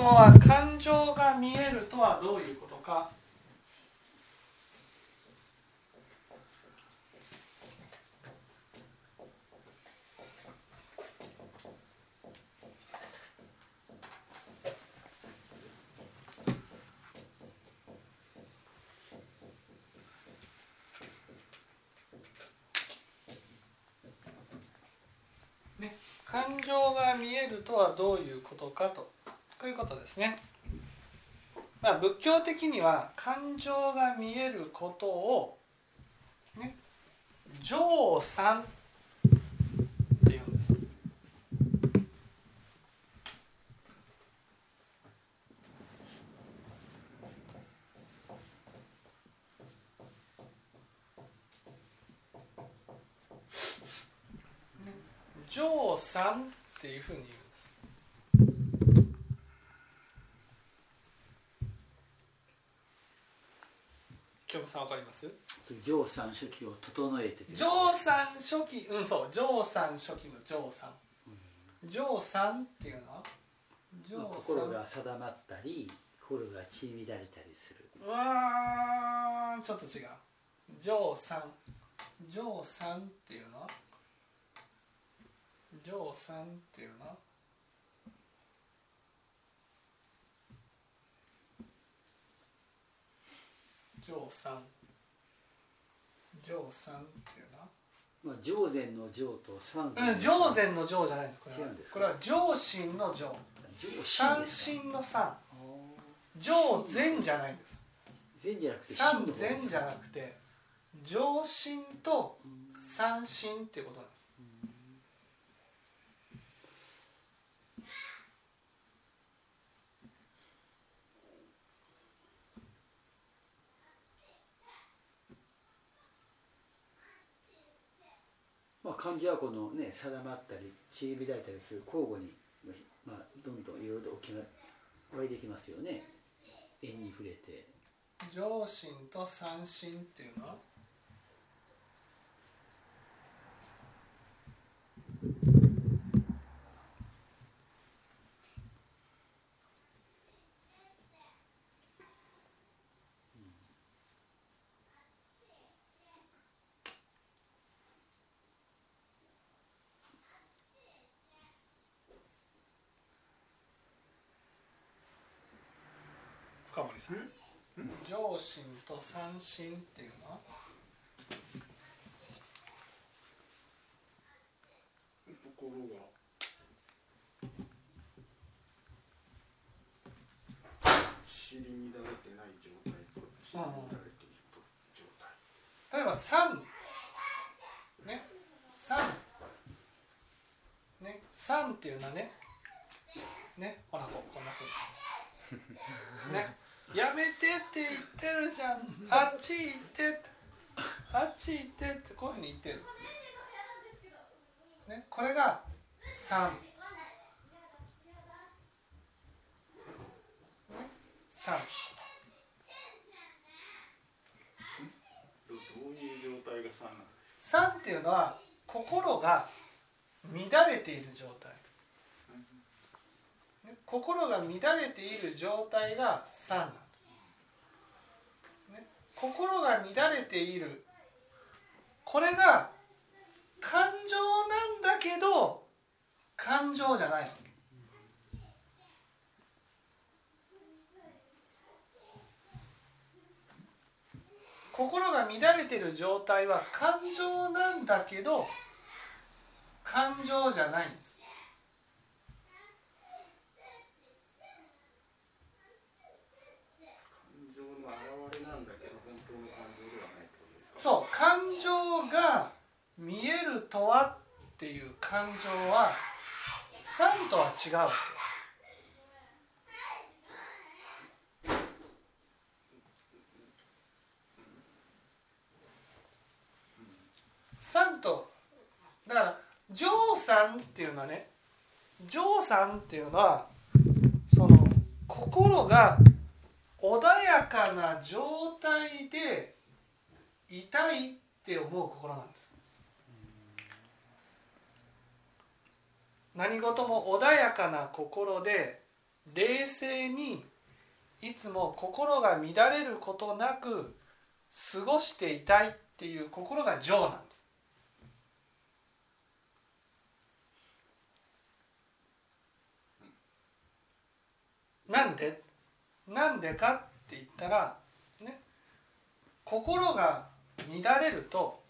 問は感情が見えるとはどういうことか、感情が見えるとはどういうことかと。こういうことですね。まあ、仏教的には感情が見えることを、ね、情産っていうんです。ね情産っていうふうに言うんです。京子さんわかります？上三書記を整えてて。上三初期うんそう。上三初期の上三上三っていうのは？上まあ心が定まったり心が血乱れたりする。うわーちょっと違う。上三上三っていうの？は上三っていうの？は上三。上三っていうの？はまあ上善の上と三善うん、上善の上じゃないの。これは。違うんですか？これは上心の上。上三心の三。あ上善じゃないんです。ー善じゃなくて三善じゃなくて上心と三心っていうことなんまあ漢字はこのね定まったり血乱れたりする交互にまあどんどんいろいろと起きが湧いてきますよね。縁に触れて。上心と三心っていうのは？上心と三心っていうのは？心が。尻乱れてない状態と尻乱れている状態。例えば三。ね？三。ね？三っていうのはね？ね？ほらここんなふうに。ね？やめてって言ってるじゃん。あっち行ってって。あっち行ってって。こういうふうに言ってる。ねこれが三。三。どどういう状態が3なんで三っていうのは心が乱れている状態。ね心が乱れている状態が三なんです、ね、心が乱れているこれが感情なんだけど感情じゃないの心が乱れている状態は感情なんだけど感情じゃないんです感情の表れなんだけど本当の感情ではないってことですかそう感情が見えるとはっていう感情は三とは違うわけ三とだから上三っていうのはね上三っていうのはその心が穏やかな状態でいたいって思う心なんです何事も穏やかな心で冷静にいつも心が乱れることなく過ごしていたいっていう心が情なんです。なんで？なんでかって言ったらね心が乱れると、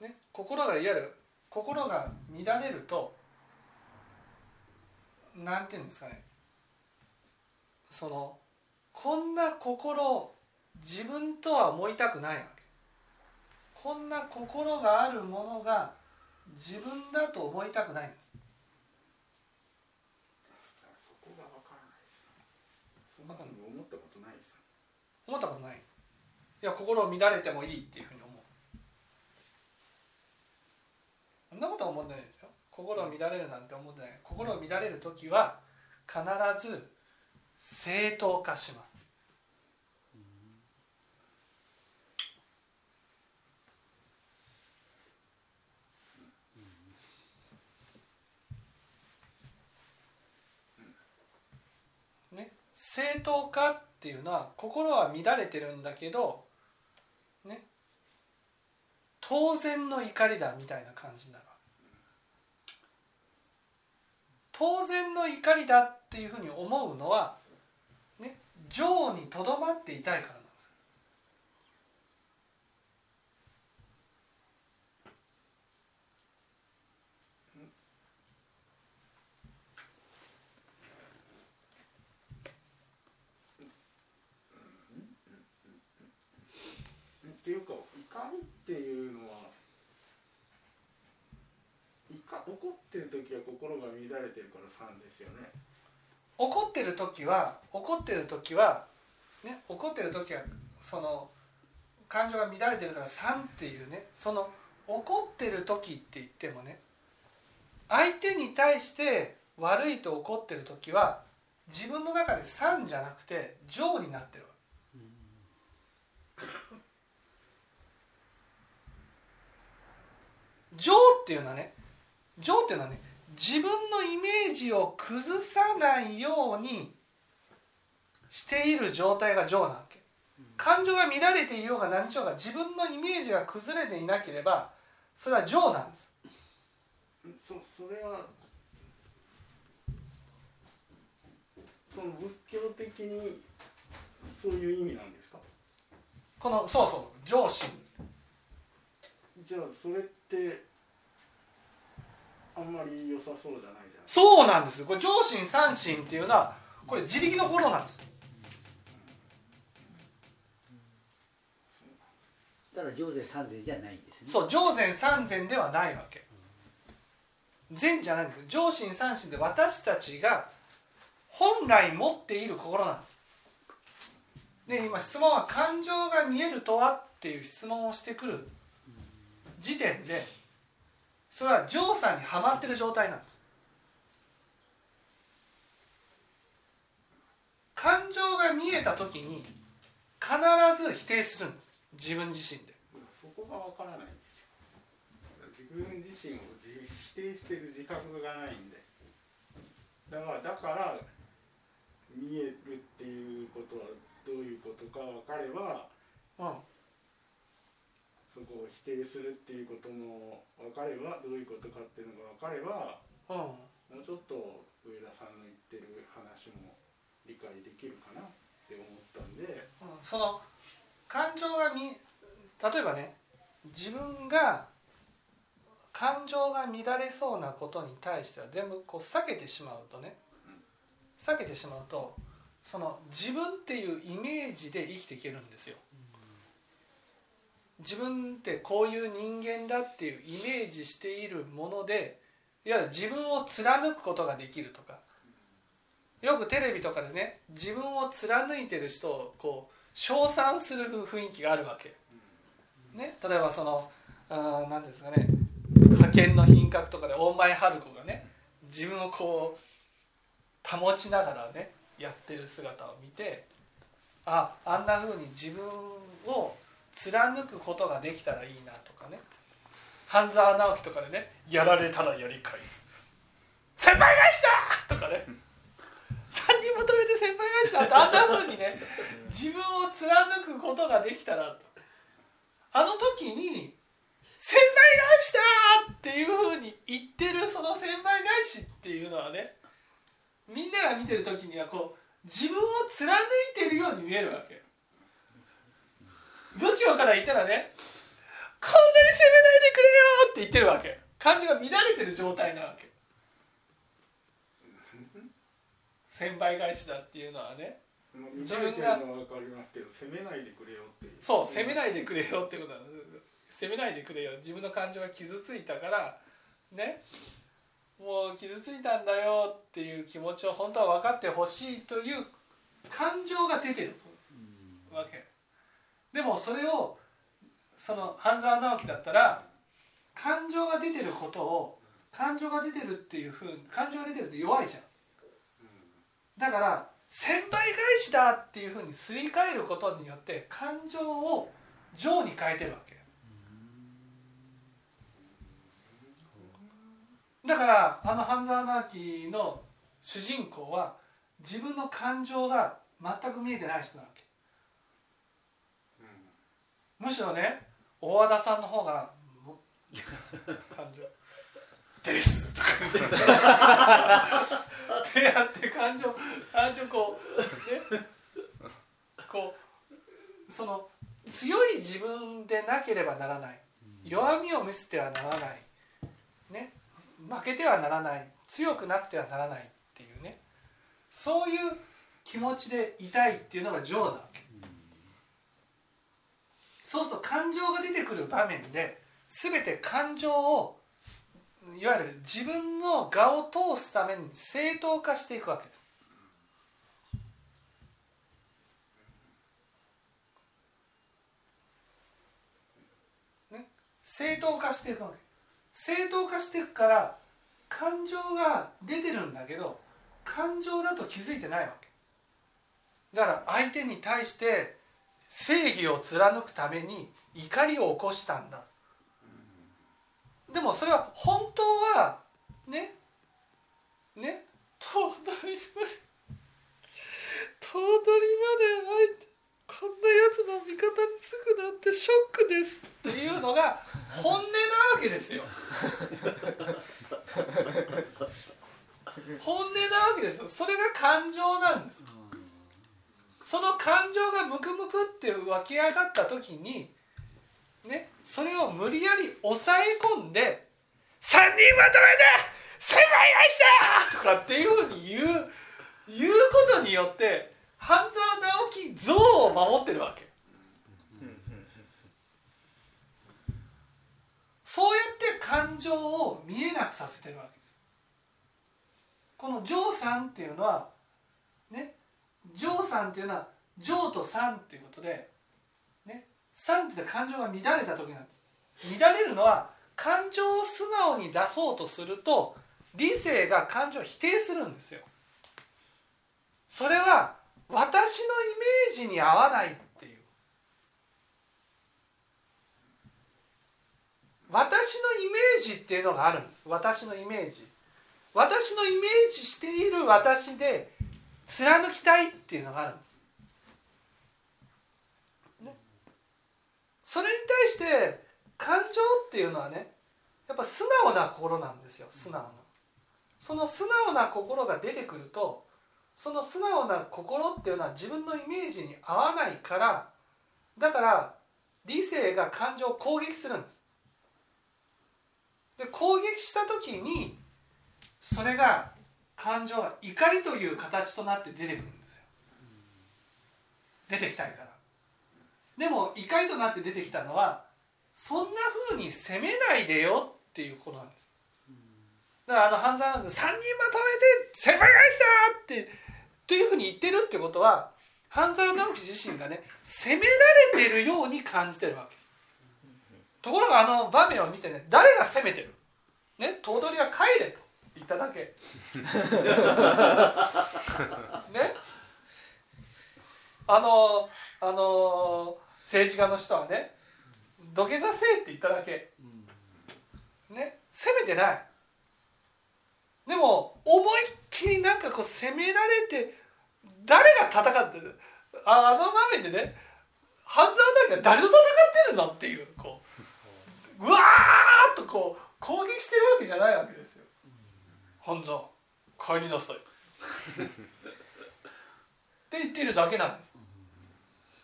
ね、心がいわゆる心が乱れるとなんていうんですかね。そのこんな心自分とは思いたくないわけ。こんな心があるものが自分だと思いたくないんです。そこがわからないです。そんなふうに思ったことないです。思ったことないや心を乱れてもいいっていうふうに思う。そんなことは思ってないですよ。心を乱れるなんて思ってない。心を乱れる時は必ず正当化します。ね。正当化っていうのは心は乱れてるんだけど当然の怒りだみたいな感じになる当然の怒りだっていうふうに思うのはね情にとどまっていたいからなんですっていうか怒りっていうのは怒怒ってる時は心が乱れてるから3ですよね。怒ってる時は怒ってる時はね怒ってる時はその感情が乱れてるから3っていうねその怒ってる時って言ってもね相手に対して悪いと怒ってる時は自分の中で3じゃなくて情になってるわ情っていうのはね情っていうのはね自分のイメージを崩さないようにしている状態が情なわけ。感情が乱れていようが何しようが自分のイメージが崩れていなければそれは情なんです。そそれはその仏教的にそういう意味なんですか？このそうそう上心。じゃあそれってあんまり良さそうじゃないじゃないそうなんですこれ上心三心っていうのはこれ自力の心なんです。ただ上善三善じゃないんですね。そう上善三善ではないわけ。善じゃないんです。上心三心で私たちが本来持っている心なんです。で今質問は「感情が見えるとは?」っていう質問をしてくる時点でそれは上さんにはまってる状態なんです。感情が見えた時に必ず否定するんです。自分自身で。そこがわからない。んですよ自分自身を自否定してる自覚がないんで。だからだから見えるっていうことはどういうことか分かればうんそこを否定するっていうことも分かればどういうことかっていうのが分かればうんもうちょっと上田さんの言ってる話も理解できるかなって思ったんでうんその感情がみ例えばね自分が感情が乱れそうなことに対しては全部こう避けてしまうとね避けてしまうとその自分っていうイメージで生きていけるんですよ。自分ってこういう人間だっていうイメージしているものでいわゆる自分を貫くことができるとか。よくテレビとかでね自分を貫いてる人をこう称賛する雰囲気があるわけ、ね、例えばそのあーなんていうんですかね派遣の品格とかで大前春子がね自分をこう保ちながらねやってる姿を見てああんな風に自分を貫くことができたらいいなとかね。半沢直樹とかでねやられたらやり返す。先輩返したとかね。先輩返しだってあんなふうにね 自分を貫くことができたらと。あの時に「先輩返しだ!」っていうふうに言ってるその先輩返しっていうのはねみんなが見てる時にはこう自分を貫いてるように見えるわけ仏教から言ったらね「こんなに責めないでくれよ!」って言ってるわけ。感情が乱れてる状態なわけ。先輩返しだっていうのはね自分が分かりますけど責めないでくれよっていう。そう責めないでくれよってことなんです。責めないでくれよ。自分の感情が傷ついたからね。もう傷ついたんだよっていう気持ちを本当は分かってほしいという感情が出てるわけでもそれをその半沢直樹だったら感情が出てることを感情が出てるっていうふうに感情が出てるって弱いじゃん。だから先輩返しだっていうふうにすり替えることによって感情を情に変えてるわけ。だからあの半沢直樹の主人公は自分の感情が全く見えてない人なわけむしろね大和田さんの方が感情「です」とかってやって感情感情こうね。こうその強い自分でなければならない。弱みを見せてはならない。ね。負けてはならない。強くなくてはならないっていうね。そういう気持ちでいたいっていうのが情なわけ。そうすると感情が出てくる場面で全て感情をいわゆる自分の我を通すために正当化していくわけです。ね、正当化していくわけ。正当化していくから感情が出てるんだけど感情だと気づいてないわけ。だから相手に対して正義を貫くために怒りを起こしたんだ。でもそれは本当はねね頭取りまで頭取りまで相手こんなやつの味方につくなんてショックですっていうのが本音なわけですよ。本音なわけですよ。それが感情なんです。その感情がムクムクって湧き上がった時にねそれを無理やり抑え込んで「3人まとめて先輩返した!」とかっていうふうに言う言うことによって半沢直樹像を守ってるわけそうやって感情を見えなくさせてるわけですこの「丈さん」っていうのは丈さんっていうのは丈とさんっていうことでねさんって感情が乱れた時なんです。乱れるのは感情を素直に出そうとすると理性が感情を否定するんですよ。それは私のイメージに合わないっていう。私のイメージっていうのがあるんです。私のイメージ。私のイメージしている私で貫きたいっていうのがあるんです、ね、それに対して感情っていうのはねやっぱ素直な心なんですよ。素直な。その素直な心が出てくるとその素直な心っていうのは自分のイメージに合わないからだから理性が感情を攻撃するんです。で攻撃した時にそれが感情が怒りという形となって出てくるんですよ。出てきたいから。でも怒りとなって出てきたのはそんなふうに責めないでよっていうことなんです。だからあの半沢直樹3人まとめて先輩返したってというふうに言ってるってことは半沢直樹自身がね責められてるように感じてるわけ。ところがあの場面を見てね誰が責めてる？ね頭取は帰れと。言っただけ。ね？あのあの政治家の人はね土下座せえって言っただけ。ね？責めてない。でも思いっきりなんかこう責められて誰が戦ってる？ああの場面でね半沢なんか誰と戦ってるのっていうこううわーっとこう攻撃してるわけじゃないわけですよ半沢帰りなさい。って言ってるだけなんです。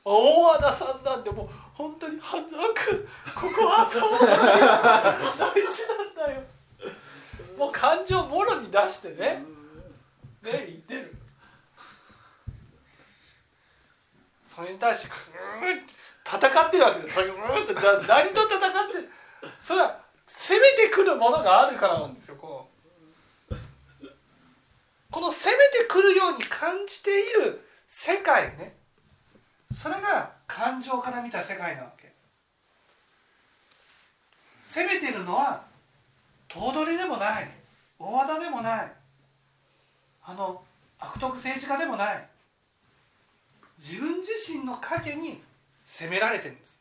大和田さんなんでもう本当に半沢君ここは頭が大事なんだよ。もう感情もろに出してね。ね言ってる。それに対してグーッ戦ってるわけです。それグーッて何と戦ってる。それは攻めてくるものがあるからなんですよこう。この攻めてくるように感じている世界ね。それが感情から見た世界なわけ。攻めてるのは頭取でもない。大和田でもない。あの悪徳政治家でもない。自分自身の影に責められてるんです。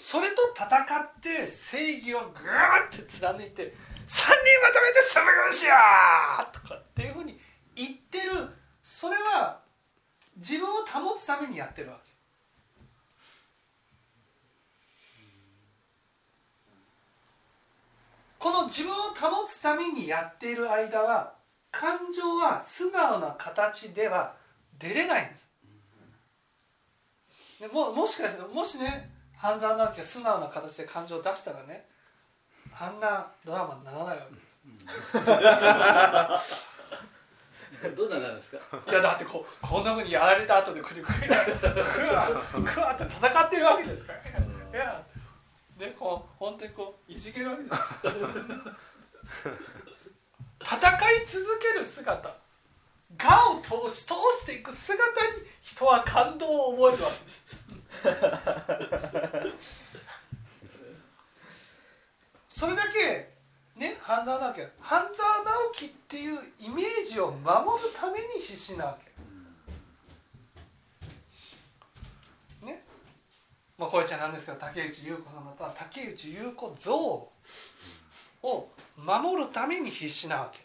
それと戦って正義をグーって貫いて「人まとめてサム軍師や!」とかっていうふうに言ってるそれは自分を保つためにやってるわけこの自分を保つためにやっている間は感情は素直な形では出れないんですでももしかしてもしね半沢直樹が素直な形で感情を出したらねあんなドラマにならないわけ。ですどうなるんですか？いやだってここんなふうにやられた後でくるくるくわくわって戦ってるわけですから。いやねこう本当にこういじけるわけです。戦い続ける姿。我を通し通していく姿に人は感動を覚えるわけですそれだけね半沢直樹半沢直樹っていうイメージを守るために必死なわけ。ね。まあこれじゃなんですけど竹内優子様とは竹内優子像を守るために必死なわけ。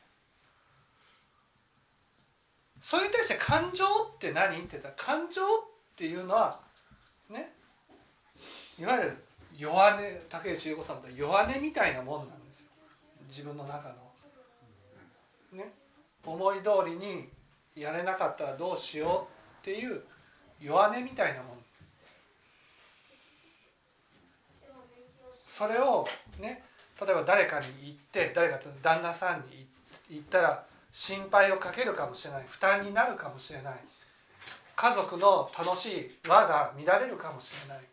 それに対して感情って何？って言ったら感情っていうのはねいわゆる弱音竹内優子さんと弱音みたいなもんなんですよ。自分の中の。ね。思い通りにやれなかったらどうしようっていう弱音みたいなもん。それをね例えば誰かに言って誰かと旦那さんに言ったら心配をかけるかもしれない。負担になるかもしれない。家族の楽しい輪が乱れるかもしれない。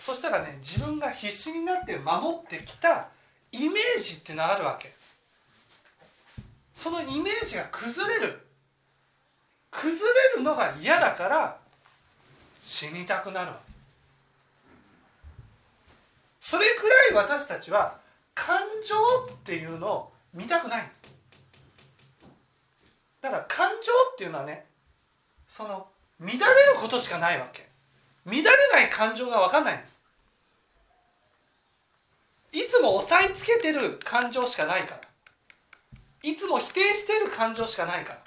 そしたらね自分が必死になって守ってきたイメージってのがあるわけ。そのイメージが崩れる。崩れるのが嫌だから死にたくなるわけ。それくらい私たちは感情っていうのを見たくないんです。だから感情っていうのはねその乱れることしかないわけ。乱れない感情が分かんないんです。いつも押さえつけてる感情しかないから。いつも否定してる感情しかないから。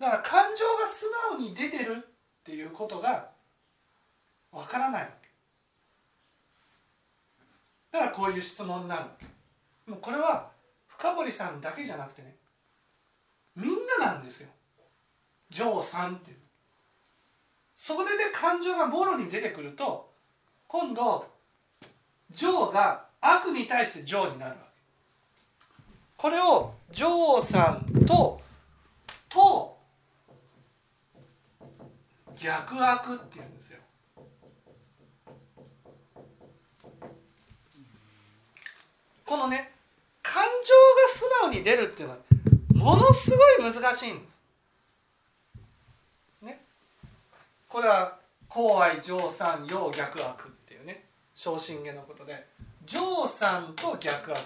だから感情が素直に出てるっていうことがわからない。わけだからこういう質問になる。わけもうこれは深堀さんだけじゃなくてねみんななんですよ。ジョーさんって。いうそこでね感情がもろに出てくると今度ジョーが悪に対してジョーになるわけ。これをジョーさんとと逆悪っていうんですよ。このね感情が素直に出るっていうのはものすごい難しいんです。ね。これは公愛上賛陽逆悪っていうね。昇進下のことで。上賛と逆悪。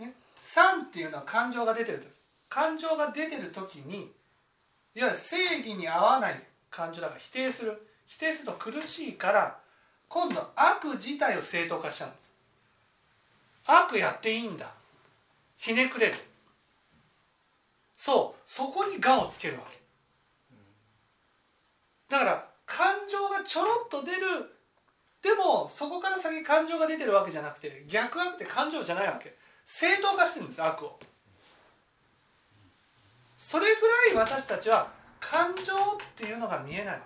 ね。賛っていうのは感情が出てる時感情が出てる時にいわゆる正義に合わない感情だから否定する。否定すると苦しいから今度悪自体を正当化しちゃうんです。悪やっていいんだ。ひねくれる。そう。そこに我をつけるわけ。だから感情がちょろっと出る。でもそこから先感情が出てるわけじゃなくて逆悪って感情じゃないわけ。正当化してるんです悪を。それぐらい私たちは感情っていうのが見えない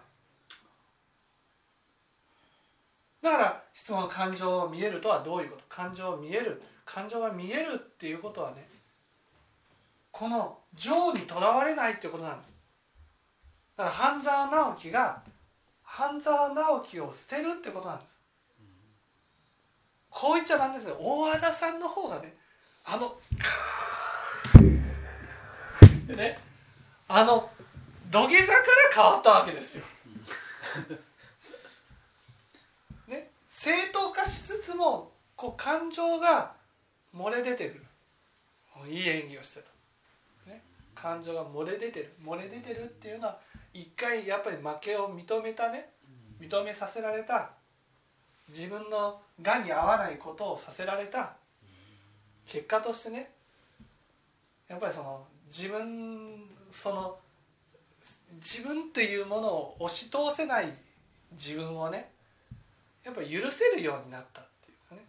だから質問感情を見えるとはどういうこと？感情を見える。感情が見えるっていうことはねこの情にとらわれないっていうことなんです。だから半沢直樹が半沢直樹を捨てるってことなんです。こう言っちゃなんですけど大和田さんの方がねあのでねあの土下座から変わったわけですよ。ね正当化しつつもこう感情が漏れ出てくる。いい演技をしてた、感情が漏れ出てる漏れ出てるっていうのは一回やっぱり負けを認めたね認めさせられた自分のがに合わないことをさせられた結果としてねやっぱりその自分その自分っていうものを押し通せない自分をねやっぱ許せるようになったっていうかね。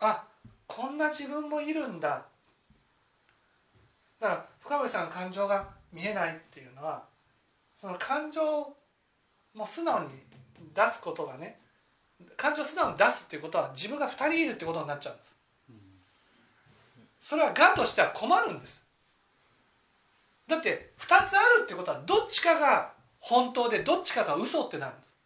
あこんな自分もいるんだだから深堀さん感情が見えないっていうのはその感情も素直に出すことがね感情素直に出すっていうことは自分が2人いるってことになっちゃうんです。それはがんとしては困るんです。だって2つあるってことはどっちかが本当でどっちかが嘘ってなるんです。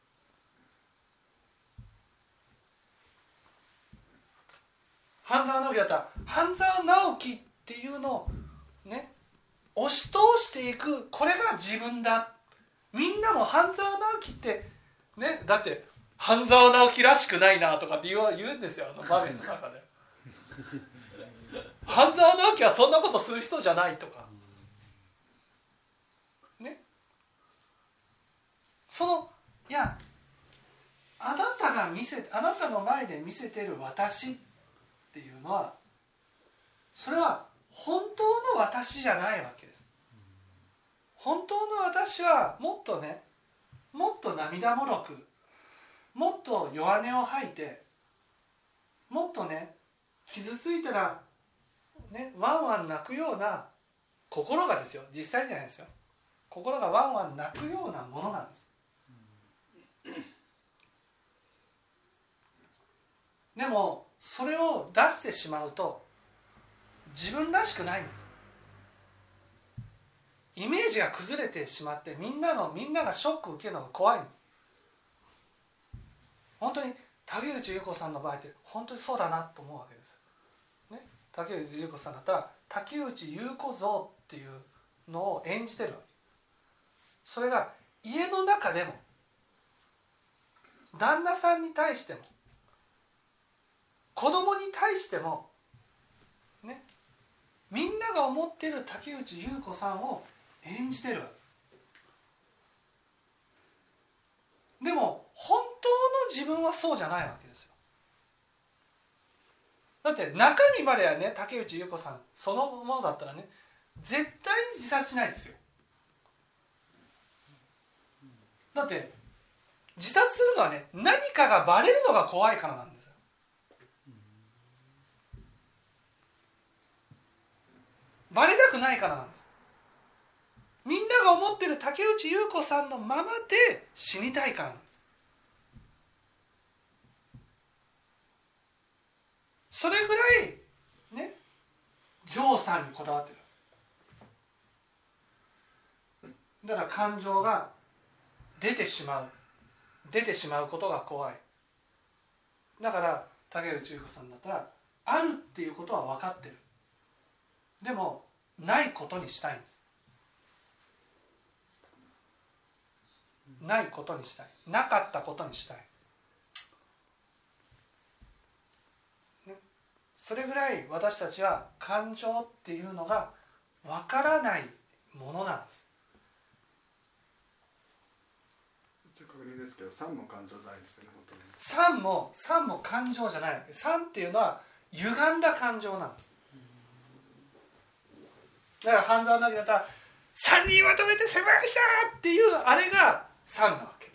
半沢直樹だったら半沢直樹っていうのをね。押し通していくこれが自分だ。みんなも半沢直樹ってねだって半沢直樹らしくないなとかって言う言うんですよあの場面の中で。半沢直樹はそんなことする人じゃないとか。ね。そのいやあなたが見せあなたの前で見せてる私っていうのはそれは本当の私じゃないわけです。本当の私はもっとねもっと涙もろくもっと弱音を吐いてもっとね傷ついたらねワンワン泣くような心がですよ。実際じゃないですよ。心がワンワン泣くようなものなんです。でもそれを出してしまうと自分らしくないんです。イメージが崩れてしまってみんなのみんながショック受けるのが怖いんです。本当に竹内優子さんの場合って本当にそうだなと思うわけです。ね？竹内優子さんだったら竹内優子像っていうのを演じてるわけ。それが家の中でも旦那さんに対しても子供に対してもみんなが思ってる竹内優子さんを演じてるでも本当の自分はそうじゃないわけですよ。だって中身まではね竹内優子さんそのものだったらね絶対に自殺しないですよ。だって自殺するのはね何かがバレるのが怖いからなんですよバレたくないからなんです。みんなが思ってる竹内優子さんのままで死にたいからなんです。それぐらいねジョーさんにこだわってる。だから感情が出てしまう。出てしまうことが怖い。だから竹内優子さんだったらあるっていうことは分かってる。でもないことにしたいんです。ないことにしたい。なかったことにしたい、ね、それぐらい私たちは感情っていうのがわからないものなんです。ですけど三も感情じゃないですよね本当に。三も三も感情じゃない。わけ三っていうのは歪んだ感情なんですだから半沢直樹だったら「三人まとめて攻めました!」っていうあれが三なわけ。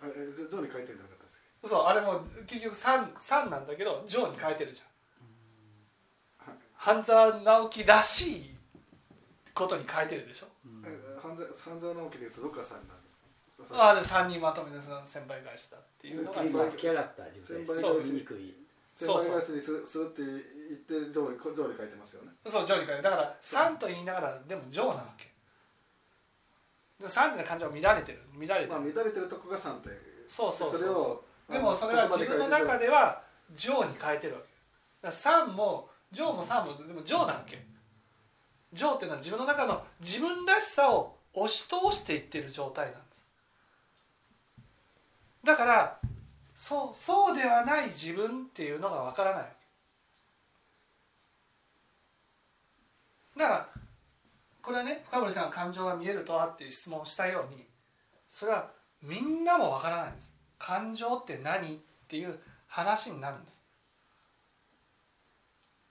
あれえゾウに書いてるんじゃなかったですそうあれも結局三三なんだけどジョーに変えてるじゃん。半沢直樹らしいことに変えてるでしょ。けどえ半沢半沢直樹でいうとどっから三なんですか？ああで3人まとめて先輩返したっていうのが先輩今吹き上がった状態ですそう。言いにくい。先そうそう。輩返しにするするって言ってゾウにゾウに書いてますよね。そうジョーに変えるだから3と言いながらでもジョーなわけ。で3って感情は乱れてる乱れてる。まあ乱れてるとこが三ってそうそうそうれをそうでもそれは自分の中ではジョーに変えてる。わけだから3もジョーも3もでもジョーなわけ。ジョーっていうのは自分の中の自分らしさを押し通していってる状態なんです。だからそうそうではない自分っていうのがわからない。だからこれはね深堀さんが感情が見えるとはっていう質問をしたようにそれはみんなもわからないんです。感情って何っていう話になるんです。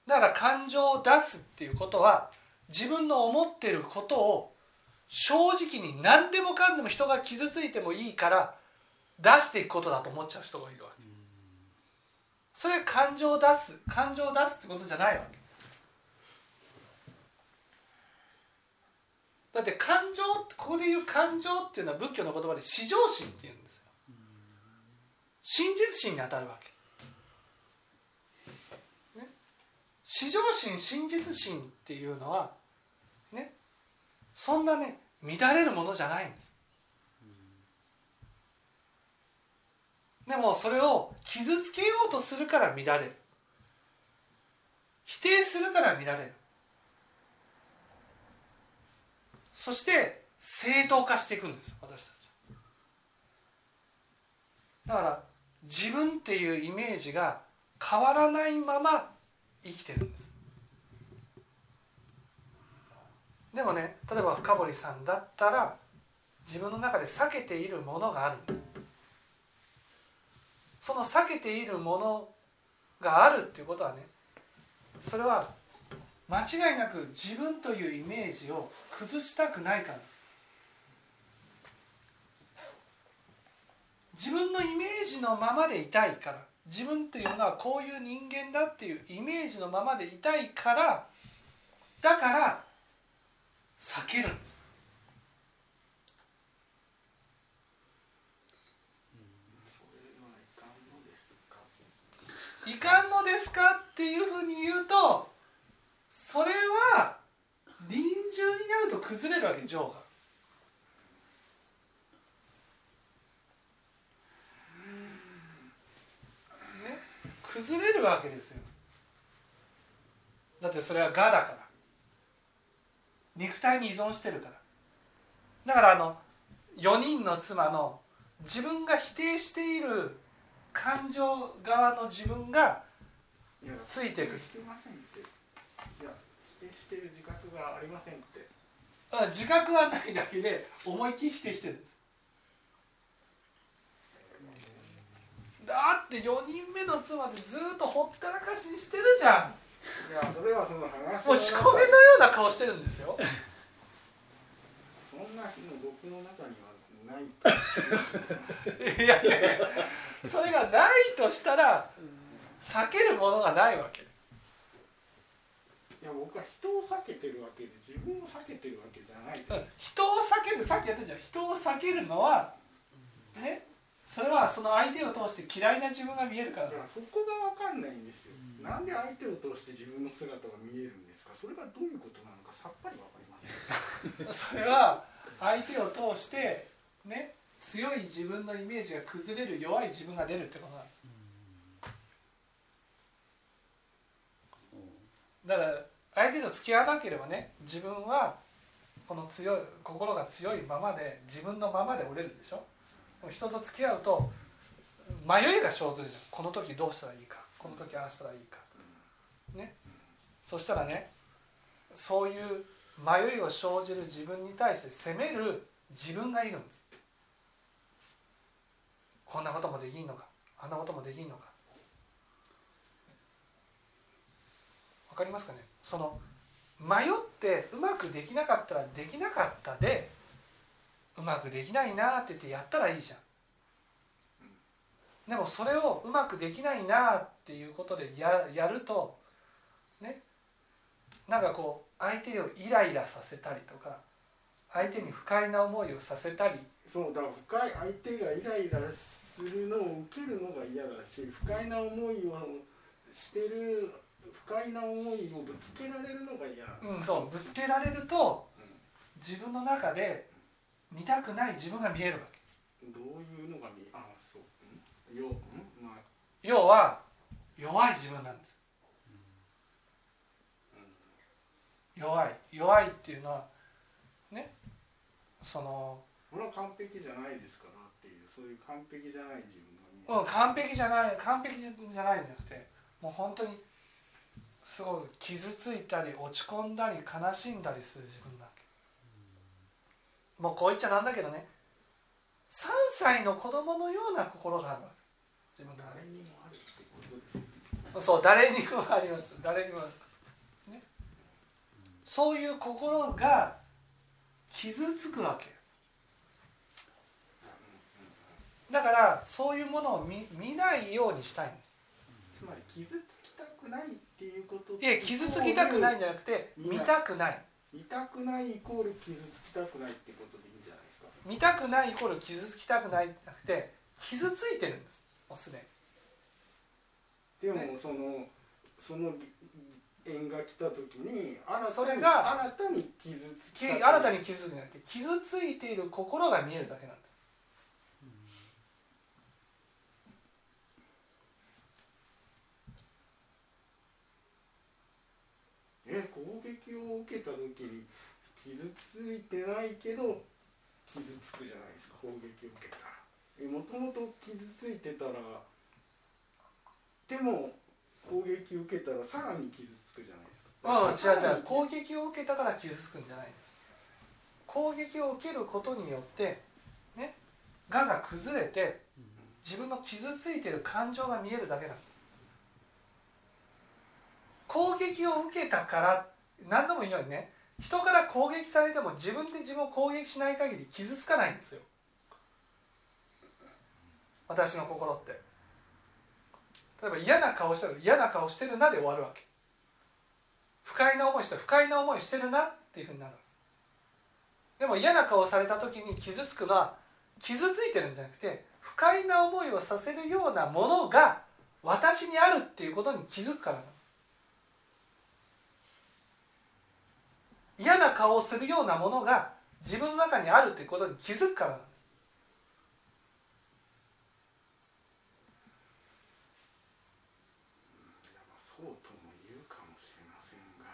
だから感情を出すっていうことは自分の思ってることを正直に何でもかんでも人が傷ついてもいいから出していくことだと思っちゃう人がいるわけ。それ感情を出す感情を出すってことじゃないわけ。だって感情ここで言う感情っていうのは仏教の言葉で至上心っていうんですよ。真実心に当たるわけ、ね、至上心真実心っていうのはね。そんなね乱れるものじゃないんです。でもそれを傷つけようとするから乱れる。否定するから乱れる。そして正当化していくんです私たちだから自分っていうイメージが変わらないまま生きてるんです。でもね例えば深堀さんだったら自分の中で避けているものがあるんです。その避けているものがあるっていうことはねそれは間違いなく自分というイメージを崩したくないから。自分のイメージのままでいたいから。自分っていうのはこういう人間だっていうイメージのままでいたいから。だから避けるんですそれはいかんのですかいかんのですかっていうふうに言うとそれは臨終になると崩れるわけ情が。ね、崩れるわけですよ。だってそれは我だから肉体に依存してるからだからあの4人の妻の自分が否定している感情側の自分がついてくる。否定してませんっていや否定してる自覚がありませんって。あ自覚はないだけで思いっきり否定してる。んですだって4人目の妻でずっとほったらかしにしてるじゃん。いやそれはその話もう仕込みのような顔してるんですよ。そんな日の僕の中にはない。いやいやいや それがないとしたら避けるものがないわけ。いや僕は人を避けてるわけで自分を避けてるわけじゃない。人を避けるさっきやったじゃん。人を避けるのはねそれはその相手を通して嫌いな自分が見えるからいやそこが分かんないんですよ、なんで相手を通して自分の姿が見えるんですか？それがどういうことなのかさっぱり分かりません。それは相手を通してね強い自分のイメージが崩れる弱い自分が出るってことなんです。だから相手と付き合わなければね自分はこの強い心が強いままで自分のままで折れるでしょ。人と付き合うと迷いが生ずるじゃん。この時どうしたらいいか。この時ああしたらいいか。ね。そしたらねそういう迷いを生じる自分に対して責める自分がいるんです。こんなこともできんのか？あんなこともできんのか？わかりますかね？その迷ってうまくできなかったらできなかったでうまくできないなって言ってやったらいいじゃん。でもそれをうまくできないなっていうことでややるとね？なんかこう相手をイライラさせたりとか相手に不快な思いをさせたりそうだから深い相手がイライラするのを受けるのが嫌だし不快な思いをしてる不快な思いをぶつけられるのが嫌うん、そうぶつけられると自分の中で見たくない自分が見えるわけ。どういうのが見あそう。うん？ようん？まあ。要は弱い自分なんです。弱い。弱いっていうのはねそのこれは完璧じゃないですからっていうそういう完璧じゃない自分がうん完璧じゃない完璧じゃないんじゃなくてもう本当にすごい傷ついたり落ち込んだり悲しんだりする自分なわけ。もうこう言っちゃなんだけどね。3歳の子供のような心があるわけ。自分誰にもあるってことですでそう誰にもあります。誰にもある、ね、そういう心が傷つくわけだからそういうものを見見ないようにしたいんです。つまり傷つきたくないっていうこといや傷つきたくないんじゃなくて見たくない。見たくないイコール傷つきたくないってことでいいんじゃないですか？見たくないイコール傷つきたくないじゃなくて傷ついてるんです。もうすでにでもそのその縁が来た時にそれが新たに傷つきき新たに傷つくんじゃなくて傷ついている心が見えるだけなんですえ攻撃を受けた時に傷ついてないけど傷つくじゃないですか砲撃を受けたら。えもともと傷ついてたらでも攻撃を受けたらさらに傷つくじゃないですうん、か違う違う。攻撃を受けたから傷つくんじゃないんです。攻撃を受けることによってね我が崩れて自分の傷ついてる感情が見えるだけなんです。攻撃を受けたから何度も言うようにね人から攻撃されても自分で自分を攻撃しない限り傷つかないんですよ。私の心って。例えば嫌な顔してる嫌な顔してるなで終わるわけ。不快な思いしてる不快な思いしてるなっていうふうになる。でも嫌な顔された時に傷つくのは傷ついてるんじゃなくて不快な思いをさせるようなものが私にあるっていうことに気づくからなんです嫌な顔をするようなものが自分の中にあるっていうことに気づくからなんです。いやまあそうとも言うかもしれませんが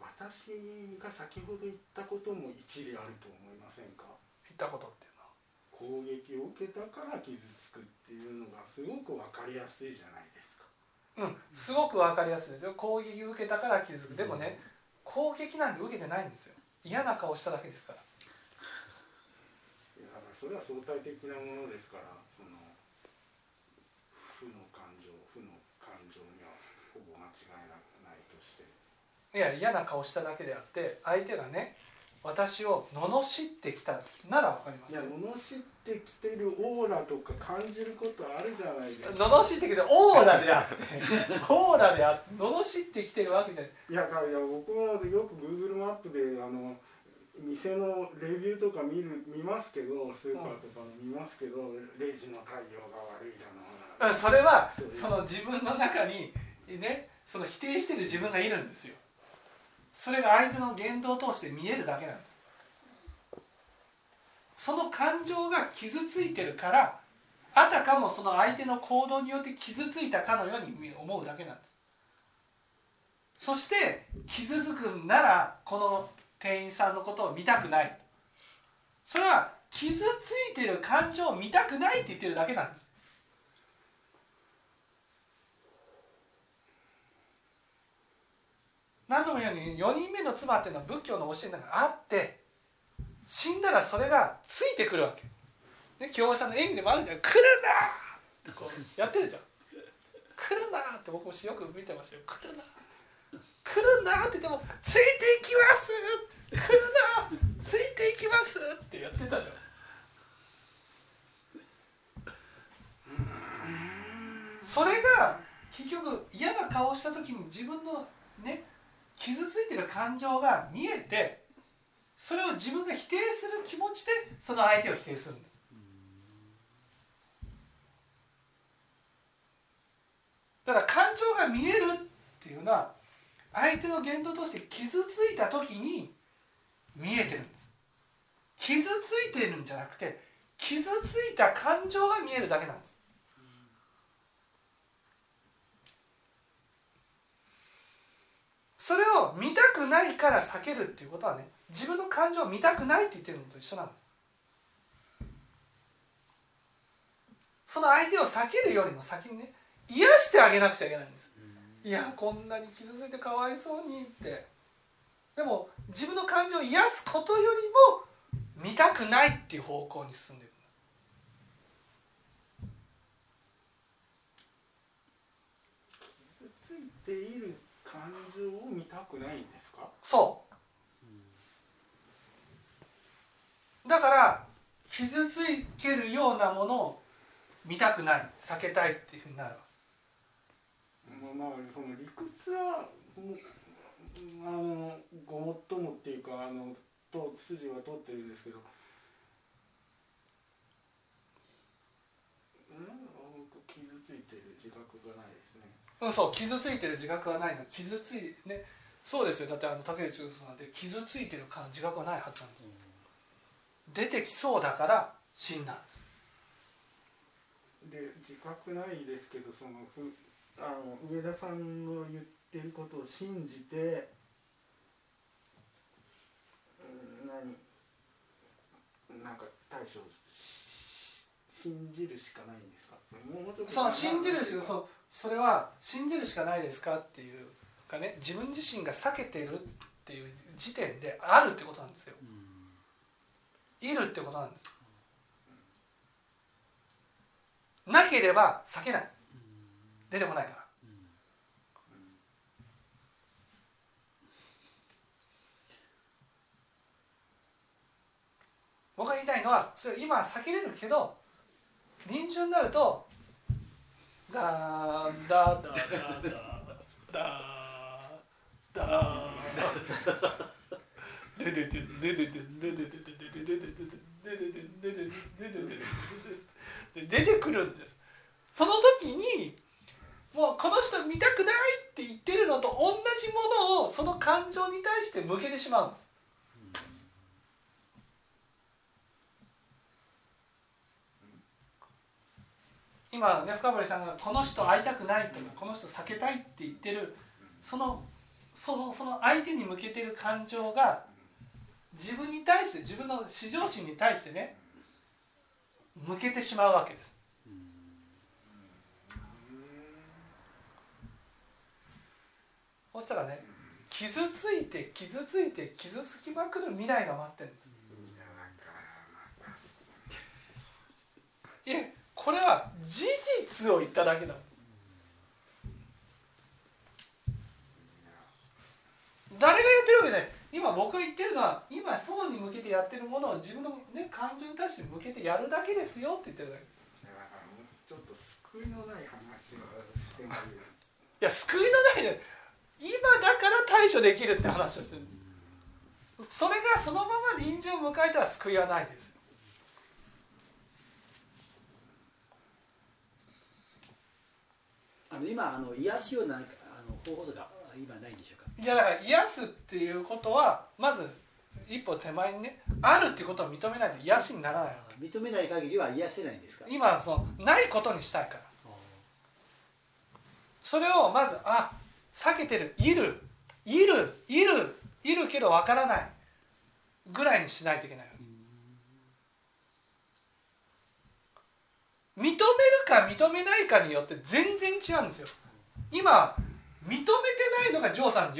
私が先ほど言ったことも一理あると思いませんか？言ったことっていうのは。攻撃を受けたから傷つくっていうのがすごく分かりやすいじゃないですか。うん、すごくわかりやすいですよ。攻撃を受けたから気づく。でもね攻撃なんて受けてないんですよ。嫌な顔しただけですから。いやだからそれは相対的なものですからその負の感情負の感情にはほぼ間違いなないとして。いや嫌な顔しただけであって相手がね私を罵ってきたならわかりますいや罵ってきてるオーラとか感じることあるじゃないですか。罵ってきてオーラであってオーラであって罵ってきてるわけじゃない。いやだからいや僕もよく Google マップであの店のレビューとか見る見ますけどスーパーとかの見ますけど、レジの対応が悪いだなうんそれはその自分の中にねその否定してる自分がいるんですよ。それが相手の言動を通して見えるだけなんですその感情が傷ついてるからあたかもその相手の行動によって傷ついたかのように思うだけなんです。そして傷つくんならこの店員さんのことを見たくない。それは傷ついてる感情を見たくないって言ってるだけなんです。何度も言うように4人目の妻っていうのは仏教の教えの中にあって死んだらそれがついてくるわけね清盛さんの演技でもあるじゃん「来るな!」ってこうやってるじゃん「来るな!」って僕もよく見てましたよ「来るな!」来るなって言っても「ついていきます!」来るなついていきますってやってたじゃんそれが結局嫌な顔した時に自分のね傷ついてる感情が見えてそれを自分が否定する気持ちでその相手を否定するんです。だから感情が見えるっていうのは相手の言動として傷ついた時に見えてるんです。傷ついてるんじゃなくて傷ついた感情が見えるだけなんです。それを見たくないから避けるっていうことはね自分の感情を見たくないって言ってるのと一緒なんですその相手を避けるよりも先にね癒してあげなくちゃいけないんです。いやこんなに傷ついてかわいそうにって。でも自分の感情を癒すことよりも見たくないっていう方向に進んでいく。傷ついている感情を見たくないんですか？そうだから傷つけるようなものを見たくない避けたいっていうふうになるまあまあその理屈はあのごもっともっていうかあのと筋は通ってるんですけど。うん傷ついてる自覚がないですね。うんそう傷ついてる自覚はないの。傷ついねそうですよ。だってあの竹内さんなんて傷ついてる感自覚はないはずなんです出てきそうだから死んだんです。で自覚ないですけどそのふあの上田さんの言ってることを信じてうん何なんか対処し信じるしかないんですか？その信じるしそうそれは信じるしかないですかっていうかね自分自身が避けているっていう時点であるってことなんですよいるってことなんです。なければ避けない。出てこないから。僕が言いたいのはそれ今は避けれるけど臨終になるとダーダーダーダーダーダーでででででででででででで出てくるんですその時にもうこの人見たくないって言ってるのと同じものをその感情に対して向けてしまうんです今ね深堀さんがこの人会いたくないとかこの人避けたいって言ってるそのそのその相手に向けてる感情が自分に対して自分の至上心に対してね向けてしまうわけです。そしたらね傷ついて傷ついて傷つきまくる未来が待ってるんです。いえこれは事実を言っただけなんです。誰が言ってるわけで今僕が言ってるのは今外に向けてやってるものを自分の、ね、感情に対して向けてやるだけですよって言ってるだけ。いだからもうちょっと救いのない話をしてもいい。や救いのないで今だから対処できるって話をしてる。んですそれがそのまま臨終を迎えたら救いはないです。あの今あの癒しを何かあの方法とか今ないんでしょ？いやだから癒すっていうことはまず一歩手前にねあるっていうことを認めないと癒しにならないわ認めない限りは癒せないんですか？け今そのないことにしたいから。それをまずあ避けてる。いる。いる。いる。いるけどわからないぐらいにしないといけない認めるか認めないかによって全然違うんですよ。今認めてないのがジョーさん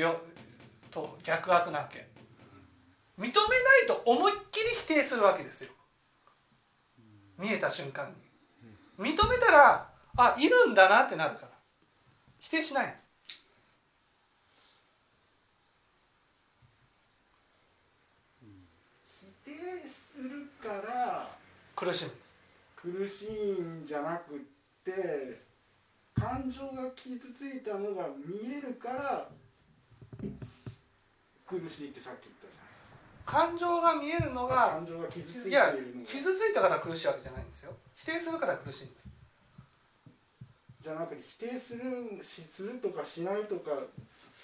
と逆悪なわけ。認めないと思いっきり否定するわけですよ。見えた瞬間に。認めたらあいるんだなってなるから。否定しないんです。否定するから苦しむ苦しいんじゃなくって感情が傷ついたのが見えるから苦しいってさっき言ったじ感情が見えるのがゃない感情が傷ついていいや傷ついたから苦しいわけじゃないんですよ。否定するから苦しいんです。じゃなくて否定するしするとかしないとか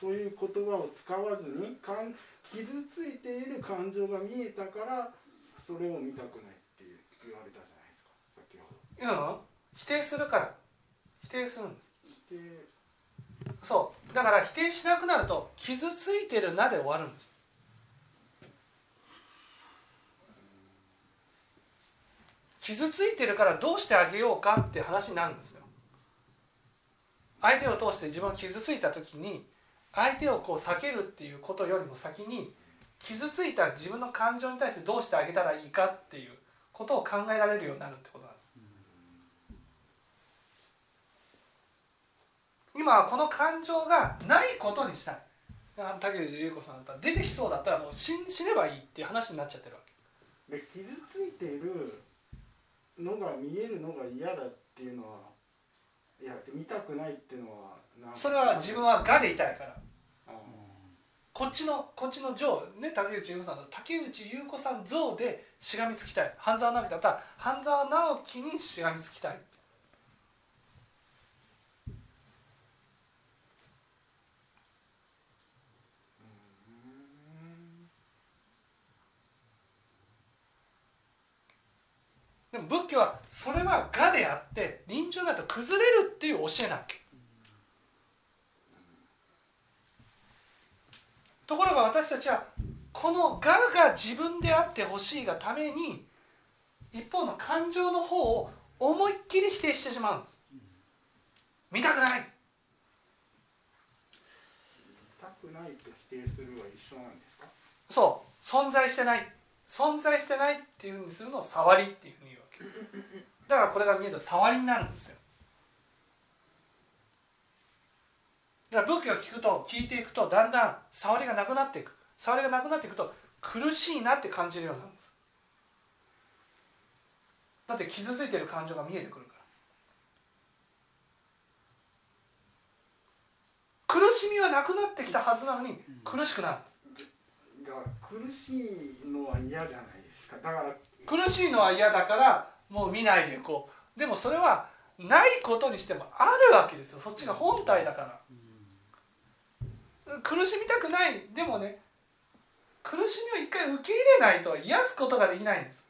そういう言葉を使わずにかん傷ついている感情が見えたからそれを見たくないって言われたじゃないですか。さっきほどうん否定するから。否定するんです。そう。だから否定しなくなると傷ついてるなで終わるんです。傷ついてるからどうしてあげようかって話になるんですよ。相手を通して自分が傷ついた時に相手をこう避けるっていうことよりも先に傷ついた自分の感情に対してどうしてあげたらいいかっていうことを考えられるようになるってことなんです今はこの感情がないことにしたい。あ竹内優子さんだったら出てきそうだったらもう死ん死ねばいいっていう話になっちゃってるわけ。で傷ついているのが見えるのが嫌だっていうのはいや見たくないっていうのはそれは自分は我でいたいから。あこっちのこっちの像ね竹内優子さんだと竹内優子さん像でしがみつきたい。半沢直樹だったら半沢直樹にしがみつきたい仏教はそれは我であって臨終だと崩れるっていう教えなわけ。ところが私たちはこの我が自分であってほしいがために一方の感情の方を思いっきり否定してしまうんです。見たくない。見たくないと否定するは一緒なんですか？そう。存在してない。存在してないっていうふうにするのを触りっていうだからこれが見えると触りになるんですよ。だから仏教を聞くと聞いていくとだんだん触りがなくなっていく。触りがなくなっていくと苦しいなって感じるようになるんです。だって傷ついてる感情が見えてくるから。苦しみはなくなってきたはずなのに苦しくなるんです。だから苦しいのは嫌じゃないですか。だから苦しいのは嫌だからもう見ないでいこう。でもそれはないことにしてもあるわけですよ。そっちが本体だから。苦しみたくない。でもね苦しみを一回受け入れないと癒すことができないんです。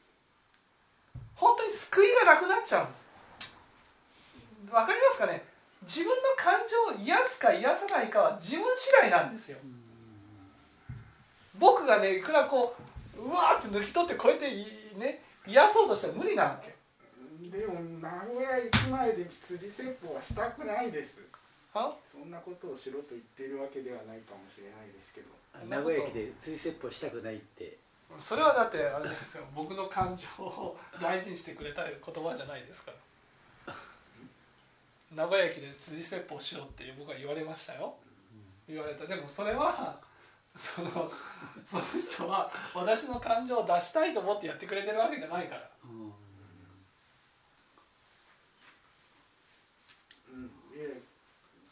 本当に救いがなくなっちゃうんです。わかりますかね？自分の感情を癒すか癒さないかは自分次第なんですよ。僕がねいくらこううわーって抜き取ってこうやっていね癒そうとしても無理なわけ。でも名古屋駅前で辻説法はしたくないです。あそんなことをしろと言っているわけではないかもしれないですけど。名古屋駅で追説法したくないって。それはだってあれですよ。僕の感情を大事にしてくれた言葉じゃないですから。名古屋駅で辻説法しろって僕は言われましたよ。言われた。でもそれはその その人は私の感情を出したいと思ってやってくれてるわけじゃないから。うん。で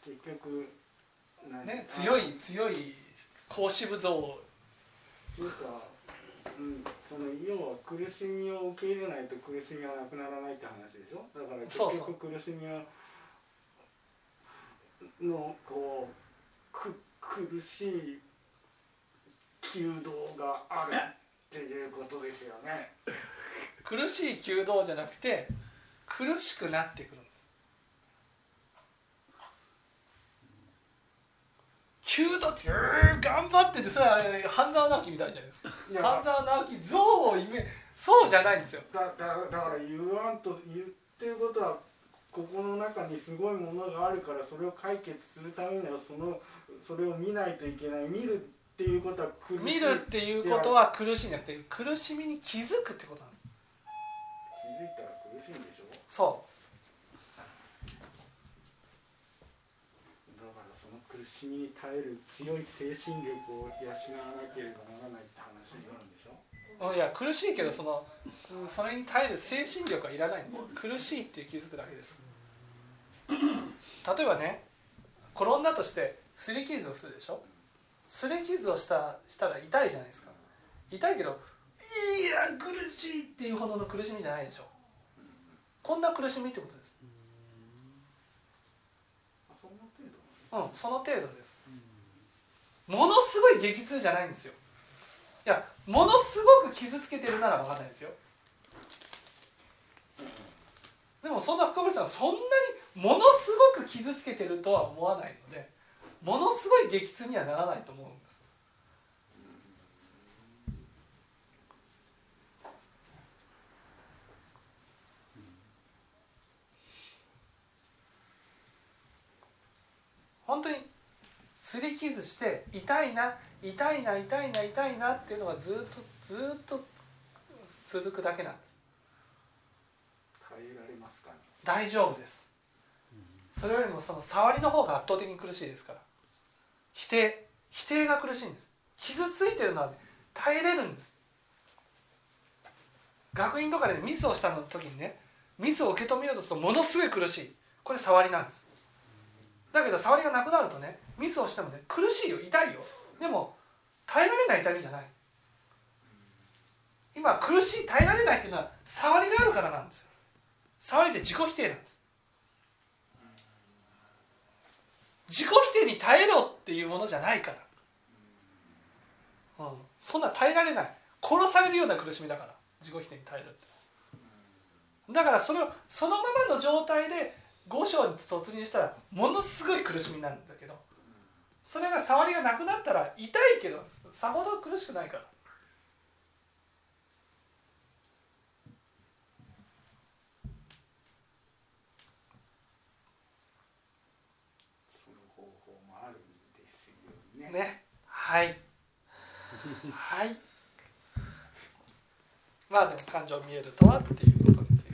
結局何ね強い強い孔子部像を。っていうか、うん、その要は苦しみを受け入れないと苦しみはなくならないって話でしょ？だから結局苦しみはのこうく苦しい弓道があるっていうことですよね。苦しい弓道じゃなくて苦しくなってくるんです。弓道って頑張っててそれは半沢直樹みたいじゃないですか。半沢直樹像をイメそうじゃないんですよ。だだだから言わんと言ってることはここの中にすごいものがあるからそれを解決するためにはそのそれを見ないといけない見るっていうことは苦しい見るっていうことは苦しいんじゃなくて苦しみに気づくってことなんです。気づいたら苦そだからその苦しみに耐える強い精神力を養わなければならないって話になるんでしょ？ういや苦しいけどそのうんそれに耐える精神力はいらないんです。苦しいって気づくだけです。例えばね転んだとして擦り傷をするでしょ？擦り傷をしたしたら痛いじゃないですか。痛いけどいや苦しいっていうほどの苦しみじゃないでしょ。こんな苦しみってことです。うん。その程度です。ものすごい激痛じゃないんですよ。いやものすごく傷つけてるなら分かんないですよ。でもそんな深堀さんはそんなにものすごく傷つけてるとは思わないのでものすごい激痛にはならないと思うんです。本当に擦り傷して痛いな痛いな痛いな痛いなっていうのがずっとずっと続くだけなんです。耐えられますかね。大丈夫です。それよりもその触りの方が圧倒的に苦しいですから否定否定が苦しいんです。傷ついてるのは、ね、耐えれるんです。学院とかでミスをしたの時にねミスを受け止めようとするとものすごい苦しい。これ触りなんです。だけど触りがなくなるとねミスをしてもね苦しいよ。痛いよ。でも耐えられない痛みじゃない。今苦しい耐えられないっていうのは触りがあるからなんですよ。触りって自己否定なんです。自己否定に耐えろっていうものじゃないから、うん、そんな耐えられない。殺されるような苦しみだから。自己否定に耐えるって。だからそれをそのままの状態で五章に突入したらものすごい苦しみなんだけど。それが触りがなくなったら痛いけどさほど苦しくないからその方法もあるんですよねねはい。はい。まあでも感情見えるとはっていうことです